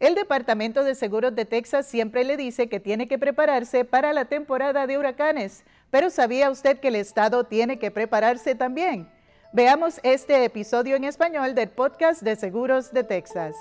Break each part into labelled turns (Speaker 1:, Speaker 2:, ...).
Speaker 1: El Departamento de Seguros de Texas siempre le dice que tiene que prepararse para la temporada de huracanes, pero ¿sabía usted que el estado tiene que prepararse también? Veamos este episodio en español del podcast de Seguros de Texas.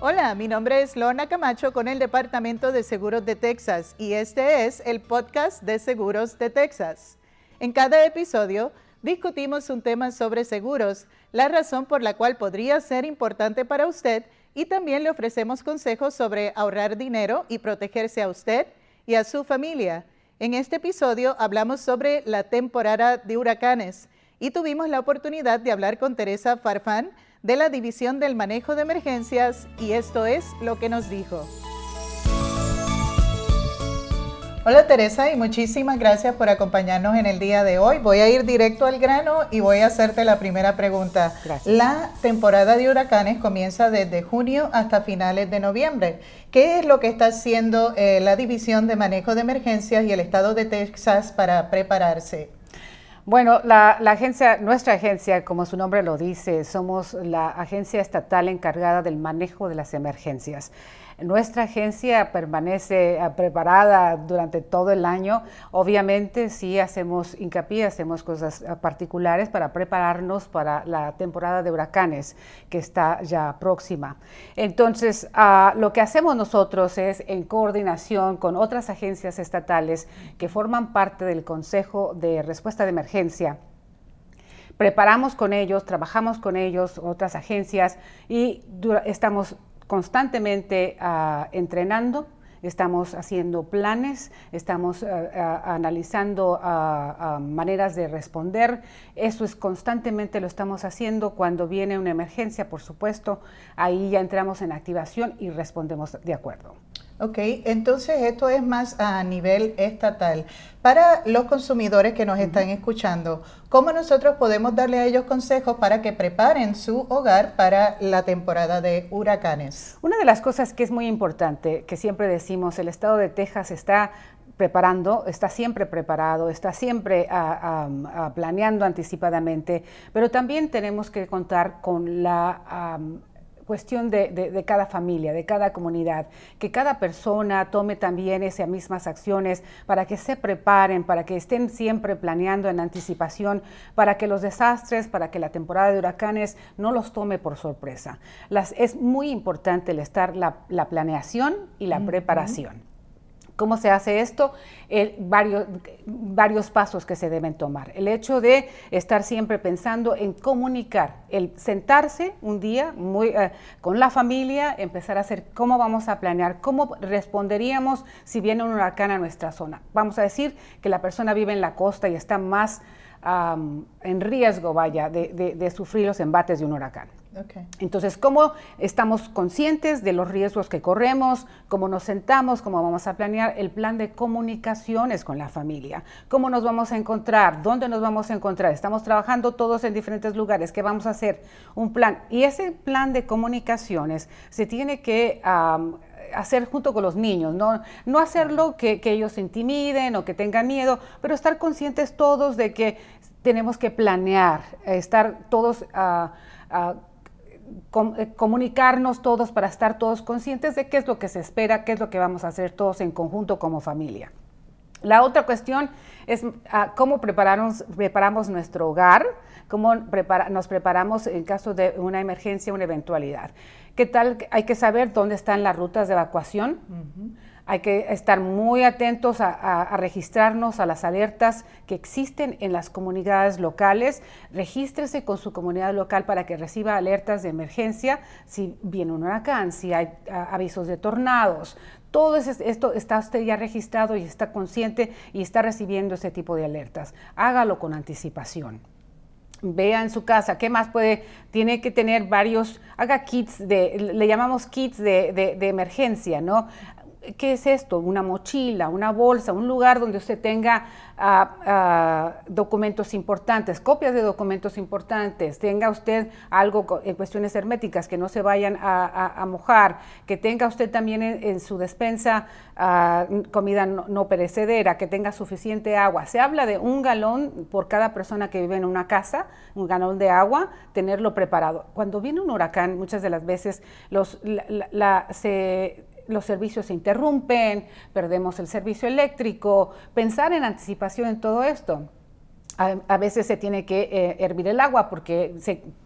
Speaker 1: Hola, mi nombre es Lorna Camacho con el Departamento de Seguros de Texas y este es el podcast de Seguros de Texas. En cada episodio discutimos un tema sobre seguros, la razón por la cual podría ser importante para usted y también le ofrecemos consejos sobre ahorrar dinero y protegerse a usted y a su familia. En este episodio hablamos sobre la temporada de huracanes y tuvimos la oportunidad de hablar con Teresa Farfán de la División del Manejo de Emergencias y esto es lo que nos dijo. Hola Teresa y muchísimas gracias por acompañarnos en el día de hoy. Voy a ir directo al grano y voy a hacerte la primera pregunta. La temporada de huracanes comienza desde junio hasta finales de noviembre. ¿Qué es lo que está haciendo eh, la División de Manejo de Emergencias y el Estado de Texas para prepararse?
Speaker 2: Bueno, la, agencia, nuestra agencia, como su nombre lo dice, somos la agencia estatal encargada del manejo de las emergencias. Nuestra agencia permanece eh, preparada durante todo el año. Obviamente sí hacemos hincapié, hacemos cosas eh, particulares para prepararnos para la temporada de huracanes que está ya próxima. Entonces, ah, lo que hacemos nosotros es en coordinación con otras agencias estatales que forman parte del Consejo de Respuesta de Emergencia preparamos con ellos, trabajamos con ellos, otras agencias, y estamos constantemente ah, entrenando, estamos haciendo planes, estamos ah, analizando maneras de responder. Eso es constantemente lo estamos haciendo cuando viene una emergencia, por supuesto, ahí ya entramos en activación y respondemos de acuerdo.
Speaker 1: Ok, entonces esto es más a nivel estatal. Para los consumidores que nos están escuchando, ¿cómo nosotros podemos darle a ellos consejos para que preparen su hogar para la temporada de huracanes?
Speaker 2: Una de las cosas que es muy importante, que siempre decimos, el estado de Texas está preparando, está siempre preparado, está siempre ah, planeando anticipadamente, pero también tenemos que contar con la cuestión de, cada familia, de cada comunidad, que cada persona tome también esas mismas acciones para que se preparen, para que estén siempre planeando en anticipación, para que los desastres, para que la temporada de huracanes no los tome por sorpresa. Las, es muy importante el estar la, planeación y la preparación. ¿Cómo se hace esto? varios, varios pasos que se deben tomar. El hecho de estar siempre pensando en comunicar, el sentarse un día eh, con la familia, empezar a hacer cómo vamos a planear, cómo responderíamos si viene un huracán a nuestra zona. Vamos a decir que la persona vive en la costa y está más en riesgo, vaya, de sufrir los embates de un huracán. Entonces, ¿cómo estamos conscientes de los riesgos que corremos? ¿Cómo nos sentamos? ¿Cómo vamos a planear el plan de comunicaciones con la familia? ¿Cómo nos vamos a encontrar? ¿Dónde nos vamos a encontrar? Estamos trabajando todos en diferentes lugares. ¿Qué vamos a hacer? Un plan. Y ese plan de comunicaciones se tiene que... hacer junto con los niños, no, no hacerlo que, que, ellos se intimiden o que tengan miedo, pero estar conscientes todos de que tenemos que planear, estar todos uh, eh, comunicarnos todos para estar todos conscientes de qué es lo que se espera, qué es lo que vamos a hacer todos en conjunto como familia. La otra cuestión es ah, cómo preparamos, preparamos nuestro hogar, cómo nos preparamos en caso de una emergencia, una eventualidad. ¿Qué tal? Hay que saber dónde están las rutas de evacuación. Hay que estar muy atentos a, registrarnos a las alertas que existen en las comunidades locales. Regístrese con su comunidad local para que reciba alertas de emergencia si viene un huracán, si hay avisos de tornados. Todo esto está usted ya registrado y está consciente y está recibiendo ese tipo de alertas. Hágalo con anticipación vea en su casa, ¿qué más puede? Tiene que tener varios, haga kits de, le llamamos kits de, emergencia, ¿no? ¿Qué es esto? Una mochila, una bolsa, un lugar donde usted tenga ah, ah, documentos importantes, copias de documentos importantes, tenga usted algo en cuestiones herméticas que no se vayan a, mojar, que tenga usted también en, su despensa ah, comida no, perecedera, que tenga suficiente agua. Se habla de un galón por cada persona que vive en una casa, un galón de agua, tenerlo preparado. Cuando viene un huracán, muchas de las veces los, se los servicios se interrumpen, perdemos el servicio eléctrico, pensar en anticipación en todo esto. A, veces se tiene que eh, hervir el agua porque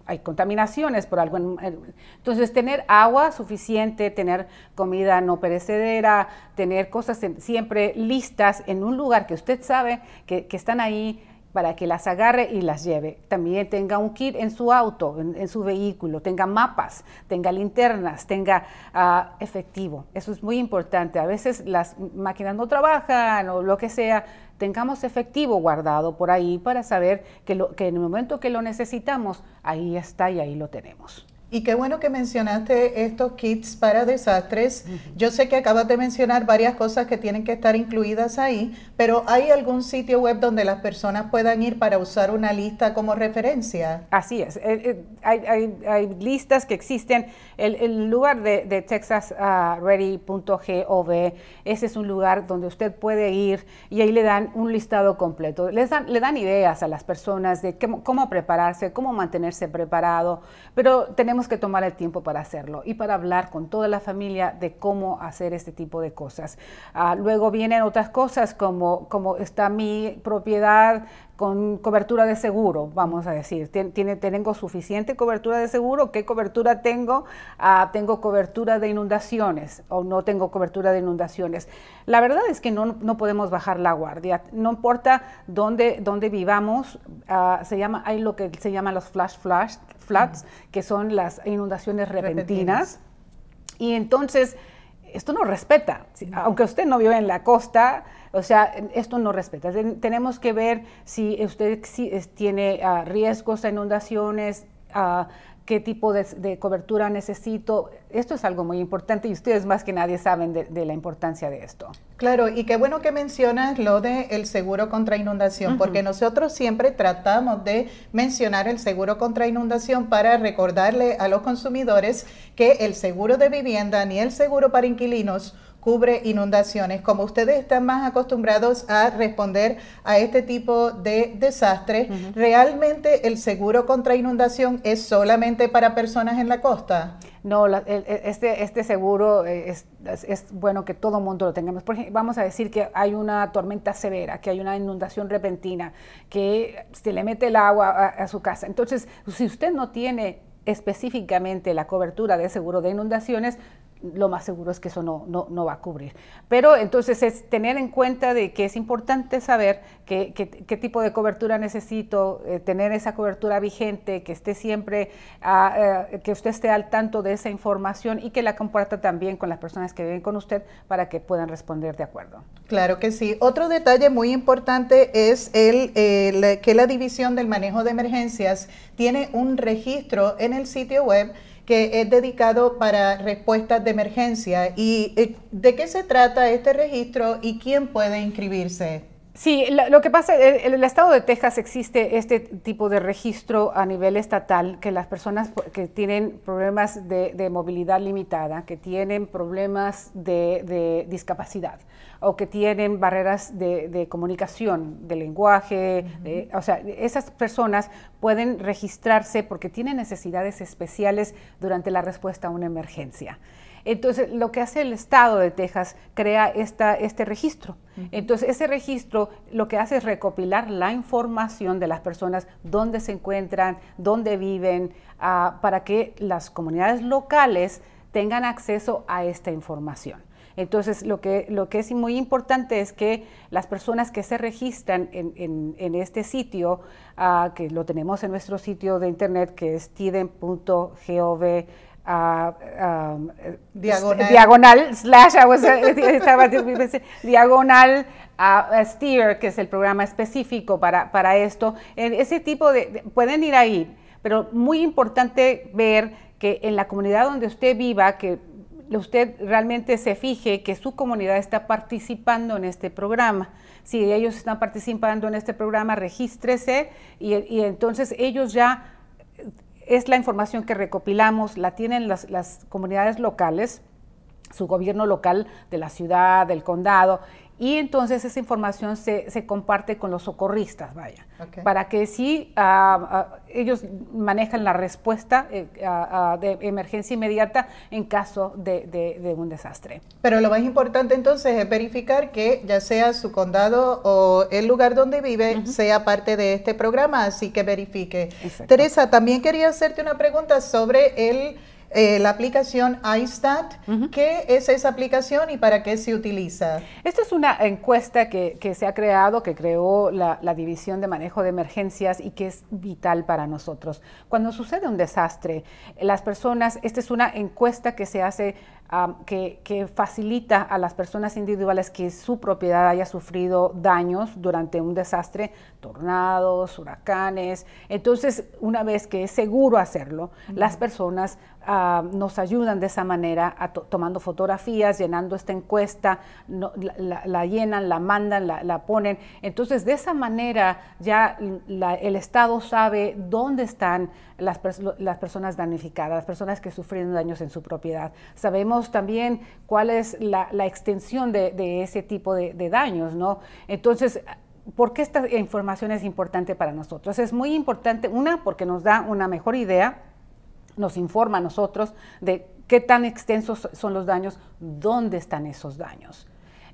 Speaker 2: hay contaminaciones por algo. entonces, tener agua suficiente, tener comida no perecedera, tener cosas siempre listas en un lugar que usted sabe que, que están ahí para que las agarre y las lleve. También tenga un kit en su auto, en, su vehículo, tenga mapas, tenga linternas, tenga ah, efectivo. Eso es muy importante. A veces las máquinas no trabajan o lo que sea. Tengamos efectivo guardado por ahí para saber que, lo, que en el momento que lo necesitamos, ahí está y ahí lo tenemos.
Speaker 1: Y qué bueno que mencionaste estos kits para desastres. Yo sé que acabas de mencionar varias cosas que tienen que estar incluidas ahí, pero ¿hay algún sitio web donde las personas puedan ir para usar una lista como referencia?
Speaker 2: Así es. Eh, eh, hay, listas que existen. El, lugar de, de texasready.gov, ese es un lugar donde usted puede ir y ahí le dan un listado completo. Les dan, le dan ideas a las personas de cómo prepararse, cómo mantenerse preparado, pero tenemos que tomar el tiempo para hacerlo y para hablar con toda la familia de cómo hacer este tipo de cosas. Ah, luego vienen otras cosas como, como está mi propiedad con cobertura de seguro, vamos a decir. ¿Tiene, ¿Tengo suficiente cobertura de seguro? ¿Qué cobertura tengo? Ah, ¿Tengo cobertura de inundaciones o no tengo cobertura de inundaciones? La verdad es que no, no podemos bajar la guardia. No importa dónde, dónde vivamos, ah, se llama, hay lo que se llama los flash, flash floods, que son las inundaciones repentinas. Y entonces, esto no respeta. Aunque usted no vive en la costa, o sea, esto no respeta. Tenemos que ver si usted tiene ah, riesgos a inundaciones, uh, qué tipo de, cobertura necesito. Esto es algo muy importante y ustedes más que nadie saben de, la importancia de esto.
Speaker 1: Claro, y qué bueno que mencionas lo del el seguro contra inundación, porque nosotros siempre tratamos de mencionar el seguro contra inundación para recordarle a los consumidores que el seguro de vivienda ni el seguro para inquilinos cubre inundaciones. Como ustedes están más acostumbrados a responder a este tipo de desastres, ¿realmente el seguro contra inundación es solamente para personas en la costa?
Speaker 2: No, este, este seguro es, bueno que todo el mundo lo tengamos. Por ejemplo, vamos a decir que hay una tormenta severa, que hay una inundación repentina, que se le mete el agua a su casa. Entonces, si usted no tiene específicamente la cobertura de seguro de inundaciones, lo más seguro es que eso no, no, va a cubrir. Pero entonces es tener en cuenta de que es importante saber qué, tipo de cobertura necesito, eh, tener esa cobertura vigente, que esté siempre, ah, eh, que usted esté al tanto de esa información y que la comparta también con las personas que viven con usted para que puedan responder de acuerdo.
Speaker 1: Claro que sí. Otro detalle muy importante es el, que la División del Manejo de Emergencias tiene un registro en el sitio web que es dedicado para respuestas de emergencia. ¿Y eh, de qué se trata este registro y quién puede inscribirse?
Speaker 2: Sí, lo que pasa, en el estado de Texas existe este tipo de registro a nivel estatal, que las personas que tienen problemas de, movilidad limitada, que tienen problemas de, discapacidad o que tienen barreras de, comunicación, de lenguaje, o sea, esas personas pueden registrarse porque tienen necesidades especiales durante la respuesta a una emergencia. Entonces, lo que hace el Estado de Texas, crea esta, este registro. Entonces, ese registro lo que hace es recopilar la información de las personas, dónde se encuentran, dónde viven, ah, para que las comunidades locales tengan acceso a esta información. Entonces, lo que, lo que es muy importante es que las personas que se registran en, este sitio, ah, que lo tenemos en nuestro sitio de internet, que es tiden.gov,
Speaker 1: diagonal.
Speaker 2: diagonal slash diagonal a steer que es el programa específico para, para esto ese tipo de pueden ir ahí pero muy importante ver que en la comunidad donde usted viva que usted realmente se fije que su comunidad está participando en este programa. Si ellos están participando en este programa, regístrese y, y entonces ellos ya, es la información que recopilamos, la tienen las, las comunidades locales su gobierno local de la ciudad, del condado, y entonces esa información se, se comparte con los socorristas, vaya, para que sí ah, ah, ellos manejan la respuesta eh, de emergencia inmediata en caso de, de, un desastre.
Speaker 1: Pero lo más importante entonces es verificar que ya sea su condado o el lugar donde vive sea parte de este programa, así que verifique. Teresa, también quería hacerte una pregunta sobre el eh, la aplicación iStat. ¿Qué es esa aplicación y para qué se utiliza?
Speaker 2: Esta es una encuesta que, se ha creado, que creó la, División de Manejo de Emergencias y que es vital para nosotros. Cuando sucede un desastre, las personas, esta es una encuesta que se hace que, facilita a las personas individuales que su propiedad haya sufrido daños durante un desastre, tornados, huracanes. Entonces, una vez que es seguro hacerlo, las personas nos ayudan de esa manera, tomando fotografías, llenando esta encuesta, la, llenan, la mandan, la, ponen. Entonces, de esa manera ya el Estado sabe dónde están las, las personas damnificadas, las personas que sufrieron daños en su propiedad. Sabemos también cuál es la, extensión de, ese tipo de, daños, ¿no? Entonces, ¿por qué esta información es importante para nosotros? Es muy importante, una, porque nos da una mejor idea, nos informa a nosotros de qué tan extensos son los daños, dónde están esos daños.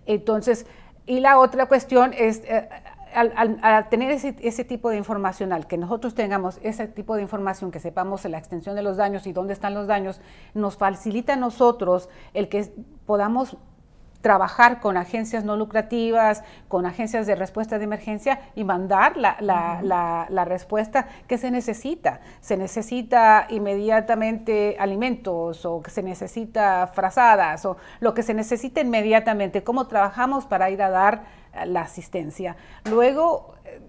Speaker 2: Entonces, y la otra cuestión es, eh, al, tener ese, tipo de información, al que nosotros tengamos ese tipo de información, que sepamos la extensión de los daños y dónde están los daños, nos facilita a nosotros el que podamos trabajar con agencias no lucrativas, con agencias de respuesta de emergencia y mandar la, la, respuesta que se necesita. Se necesita inmediatamente alimentos o que se necesita frazadas o lo que se necesita inmediatamente, cómo trabajamos para ir a dar la asistencia. Luego, eh,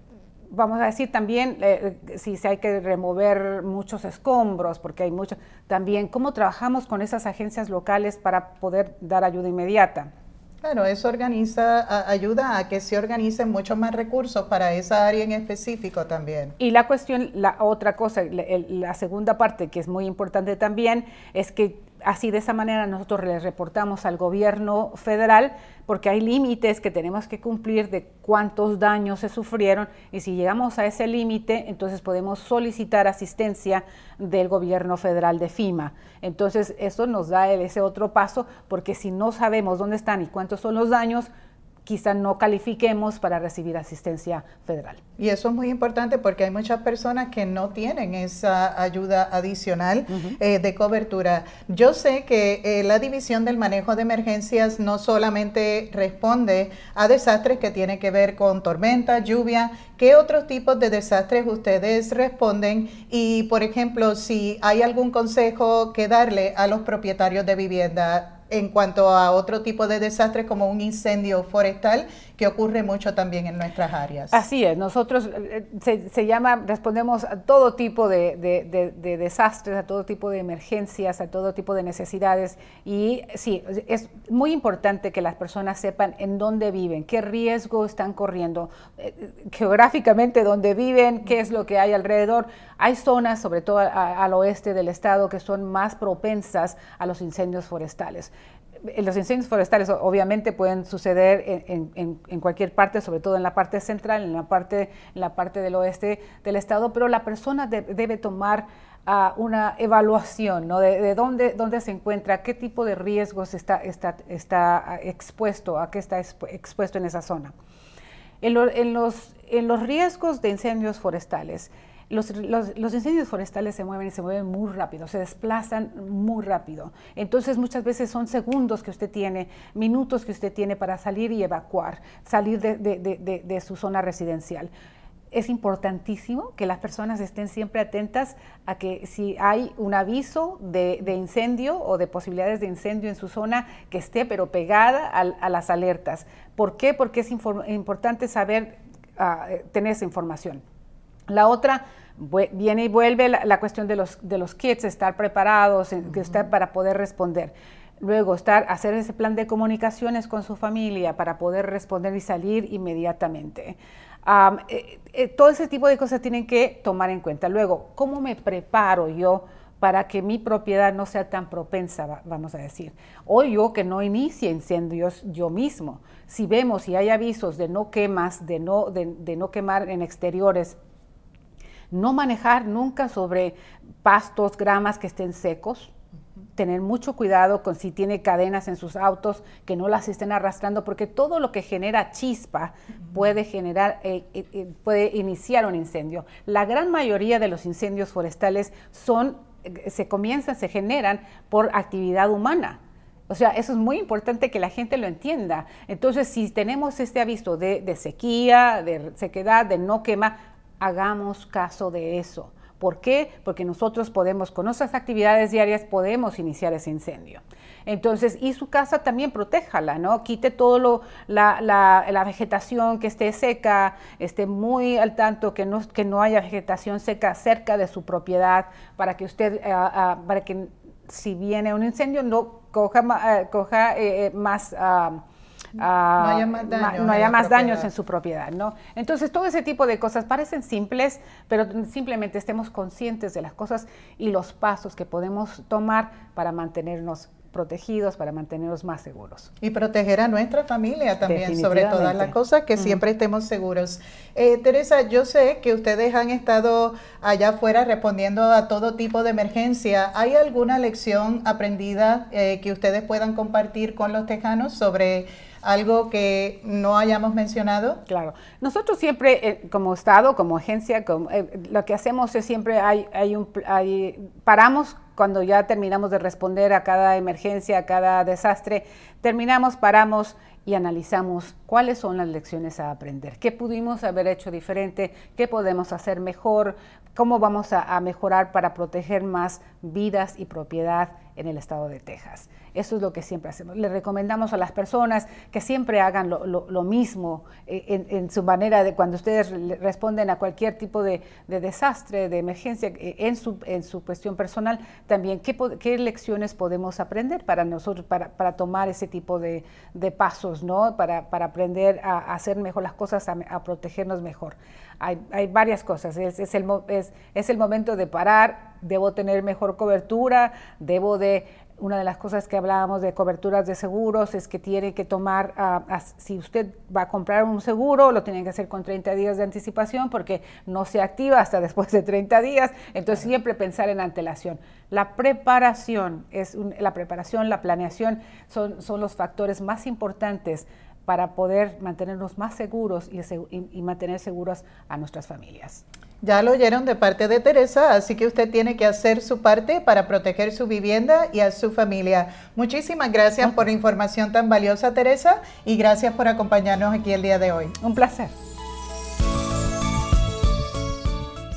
Speaker 2: vamos a decir también, eh, si hay que remover muchos escombros, porque hay mucho, también cómo trabajamos con esas agencias locales para poder dar ayuda inmediata.
Speaker 1: Claro, eso organiza, ayuda a que se organicen muchos más recursos para esa área en específico también.
Speaker 2: Y la cuestión, la otra cosa, la segunda parte que es muy importante también, es que así de esa manera nosotros les reportamos al gobierno federal porque hay límites que tenemos que cumplir de cuántos daños se sufrieron y si llegamos a ese límite, entonces podemos solicitar asistencia del gobierno federal de FIMA. Entonces eso nos da ese otro paso porque si no sabemos dónde están y cuántos son los daños, quizá no califiquemos para recibir asistencia federal.
Speaker 1: Y eso es muy importante porque hay muchas personas que no tienen esa ayuda adicional eh, de cobertura. Yo sé que eh, la División del Manejo de Emergencias no solamente responde a desastres que tienen que ver con tormenta, lluvia, ¿qué otros tipos de desastres ustedes responden? Y, por ejemplo, si hay algún consejo que darle a los propietarios de vivienda en cuanto a otro tipo de desastres como un incendio forestal que ocurre mucho también en nuestras áreas.
Speaker 2: Así es, nosotros eh, se, llama, respondemos a todo tipo de, desastres, a todo tipo de emergencias, a todo tipo de necesidades y sí, es muy importante que las personas sepan en dónde viven, qué riesgo están corriendo, eh, geográficamente dónde viven, qué es lo que hay alrededor. Hay zonas, sobre todo al oeste del estado, que son más propensas a los incendios forestales los incendios forestales obviamente pueden suceder en, cualquier parte, sobre todo en la parte central, en la parte, en la parte del oeste del estado, pero la persona debe tomar ah, una evaluación ¿no? de, dónde, dónde, se encuentra, qué tipo de riesgos está, está, está expuesto, a qué está expuesto en esa zona. En, los, en los riesgos de incendios forestales, los, incendios forestales se mueven y se mueven muy rápido, se desplazan muy rápido. Entonces muchas veces son segundos que usted tiene, minutos que usted tiene para salir y evacuar, salir de, su zona residencial es importantísimo que las personas estén siempre atentas a que si hay un aviso de, incendio o de posibilidades de incendio en su zona, que esté pero pegada a, las alertas. ¿Por qué? Porque es importante saber, ah, tener esa información. La otra, viene y vuelve la, cuestión de los, de los kits, estar preparados para poder responder. Luego, estar, hacer ese plan de comunicaciones con su familia para poder responder y salir inmediatamente. Eh, eh, todo ese tipo de cosas tienen que tomar en cuenta. Luego, ¿cómo me preparo yo para que mi propiedad no sea tan propensa, vamos a decir? O yo que no inicie incendios yo mismo. Si vemos y hay avisos de no quemas, de no, de no quemar en exteriores, no manejar nunca sobre pastos, gramas que estén secos, tener mucho cuidado con si tiene cadenas en sus autos, que no las estén arrastrando, porque todo lo que genera chispa puede generar, eh, eh, eh, puede iniciar un incendio. La gran mayoría de los incendios forestales son, se comienzan, se generan por actividad humana. O sea, eso es muy importante que la gente lo entienda. Entonces, si tenemos este aviso de, de sequía, de sequedad, de no quema, hagamos caso de eso ¿Por qué? Porque nosotros podemos, con nuestras actividades diarias, podemos iniciar ese incendio. Entonces, y su casa también protéjala, ¿no? Quite todo lo, la, la, vegetación que esté seca, esté muy al tanto que no, que no haya vegetación seca cerca de su propiedad para que usted, eh, ah, para que si viene un incendio no coja, eh, coja más... Ah,
Speaker 1: no haya
Speaker 2: más, daños, en su propiedad, ¿no? Entonces, todo ese tipo de cosas parecen simples, pero simplemente estemos conscientes de las cosas y los pasos que podemos tomar para mantenernos protegidos para mantenernos más seguros.
Speaker 1: Y proteger a nuestra familia también, sobre todas las cosas, que siempre estemos seguros. Eh, Teresa, yo sé que ustedes han estado allá afuera respondiendo a todo tipo de emergencia. ¿Hay alguna lección aprendida eh, que ustedes puedan compartir con los tejanos sobre algo que no hayamos mencionado?
Speaker 2: Claro. Nosotros siempre, eh, como Estado, como agencia, eh, lo que hacemos es siempre hay, hay un, hay, paramos cuando ya terminamos de responder a cada emergencia, a cada desastre, terminamos, paramos y analizamos cuáles son las lecciones a aprender, qué pudimos haber hecho diferente, qué podemos hacer mejor, cómo vamos a mejorar para proteger más vidas y propiedad en el estado de Texas. Eso es lo que siempre hacemos. Le recomendamos a las personas que siempre hagan lo, mismo eh, en, su manera de cuando ustedes responden a cualquier tipo de, desastre, de emergencia, eh, en su, en su cuestión personal, también qué, qué lecciones podemos aprender para nosotros, para, para tomar ese tipo de, pasos, ¿no? Para, para, aprender a hacer mejor las cosas, a, protegernos mejor. Hay, hay, varias cosas. Es, es, el, es, es el momento de parar, debo tener mejor cobertura, debo de una de las cosas que hablábamos de coberturas de seguros es que tiene que tomar, ah, si usted va a comprar un seguro, lo tiene que hacer con 30 días de anticipación porque no se activa hasta después de 30 días. Entonces siempre pensar en antelación. La preparación, es la preparación, la planeación son, son los factores más importantes para poder mantenernos más seguros y, y mantener seguros a nuestras familias.
Speaker 1: Ya lo oyeron de parte de Teresa, así que usted tiene que hacer su parte para proteger su vivienda y a su familia. Muchísimas gracias por la información tan valiosa, Teresa, y gracias por acompañarnos aquí el día de hoy.
Speaker 2: Un placer.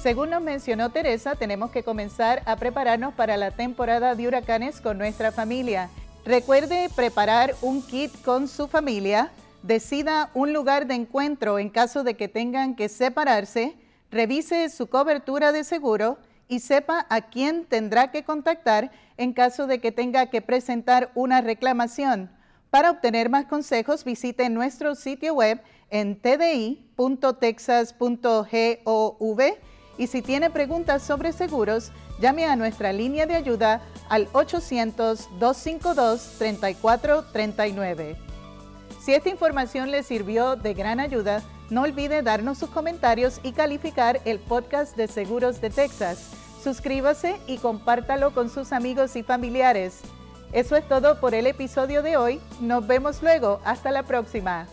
Speaker 1: Según nos mencionó Teresa, tenemos que comenzar a prepararnos para la temporada de huracanes con nuestra familia. Recuerde preparar un kit con su familia, decida un lugar de encuentro en caso de que tengan que separarse, revise su cobertura de seguro y sepa a quién tendrá que contactar en caso de que tenga que presentar una reclamación. Para obtener más consejos, visite nuestro sitio web en tdi.texas.gov y si tiene preguntas sobre seguros, llame a nuestra línea de ayuda al 800-252-3439. Si esta información le sirvió de gran ayuda, no olvide darnos sus comentarios y calificar el podcast de Seguros de Texas. Suscríbase y compártalo con sus amigos y familiares. Eso es todo por el episodio de hoy. Nos vemos luego. Hasta la próxima.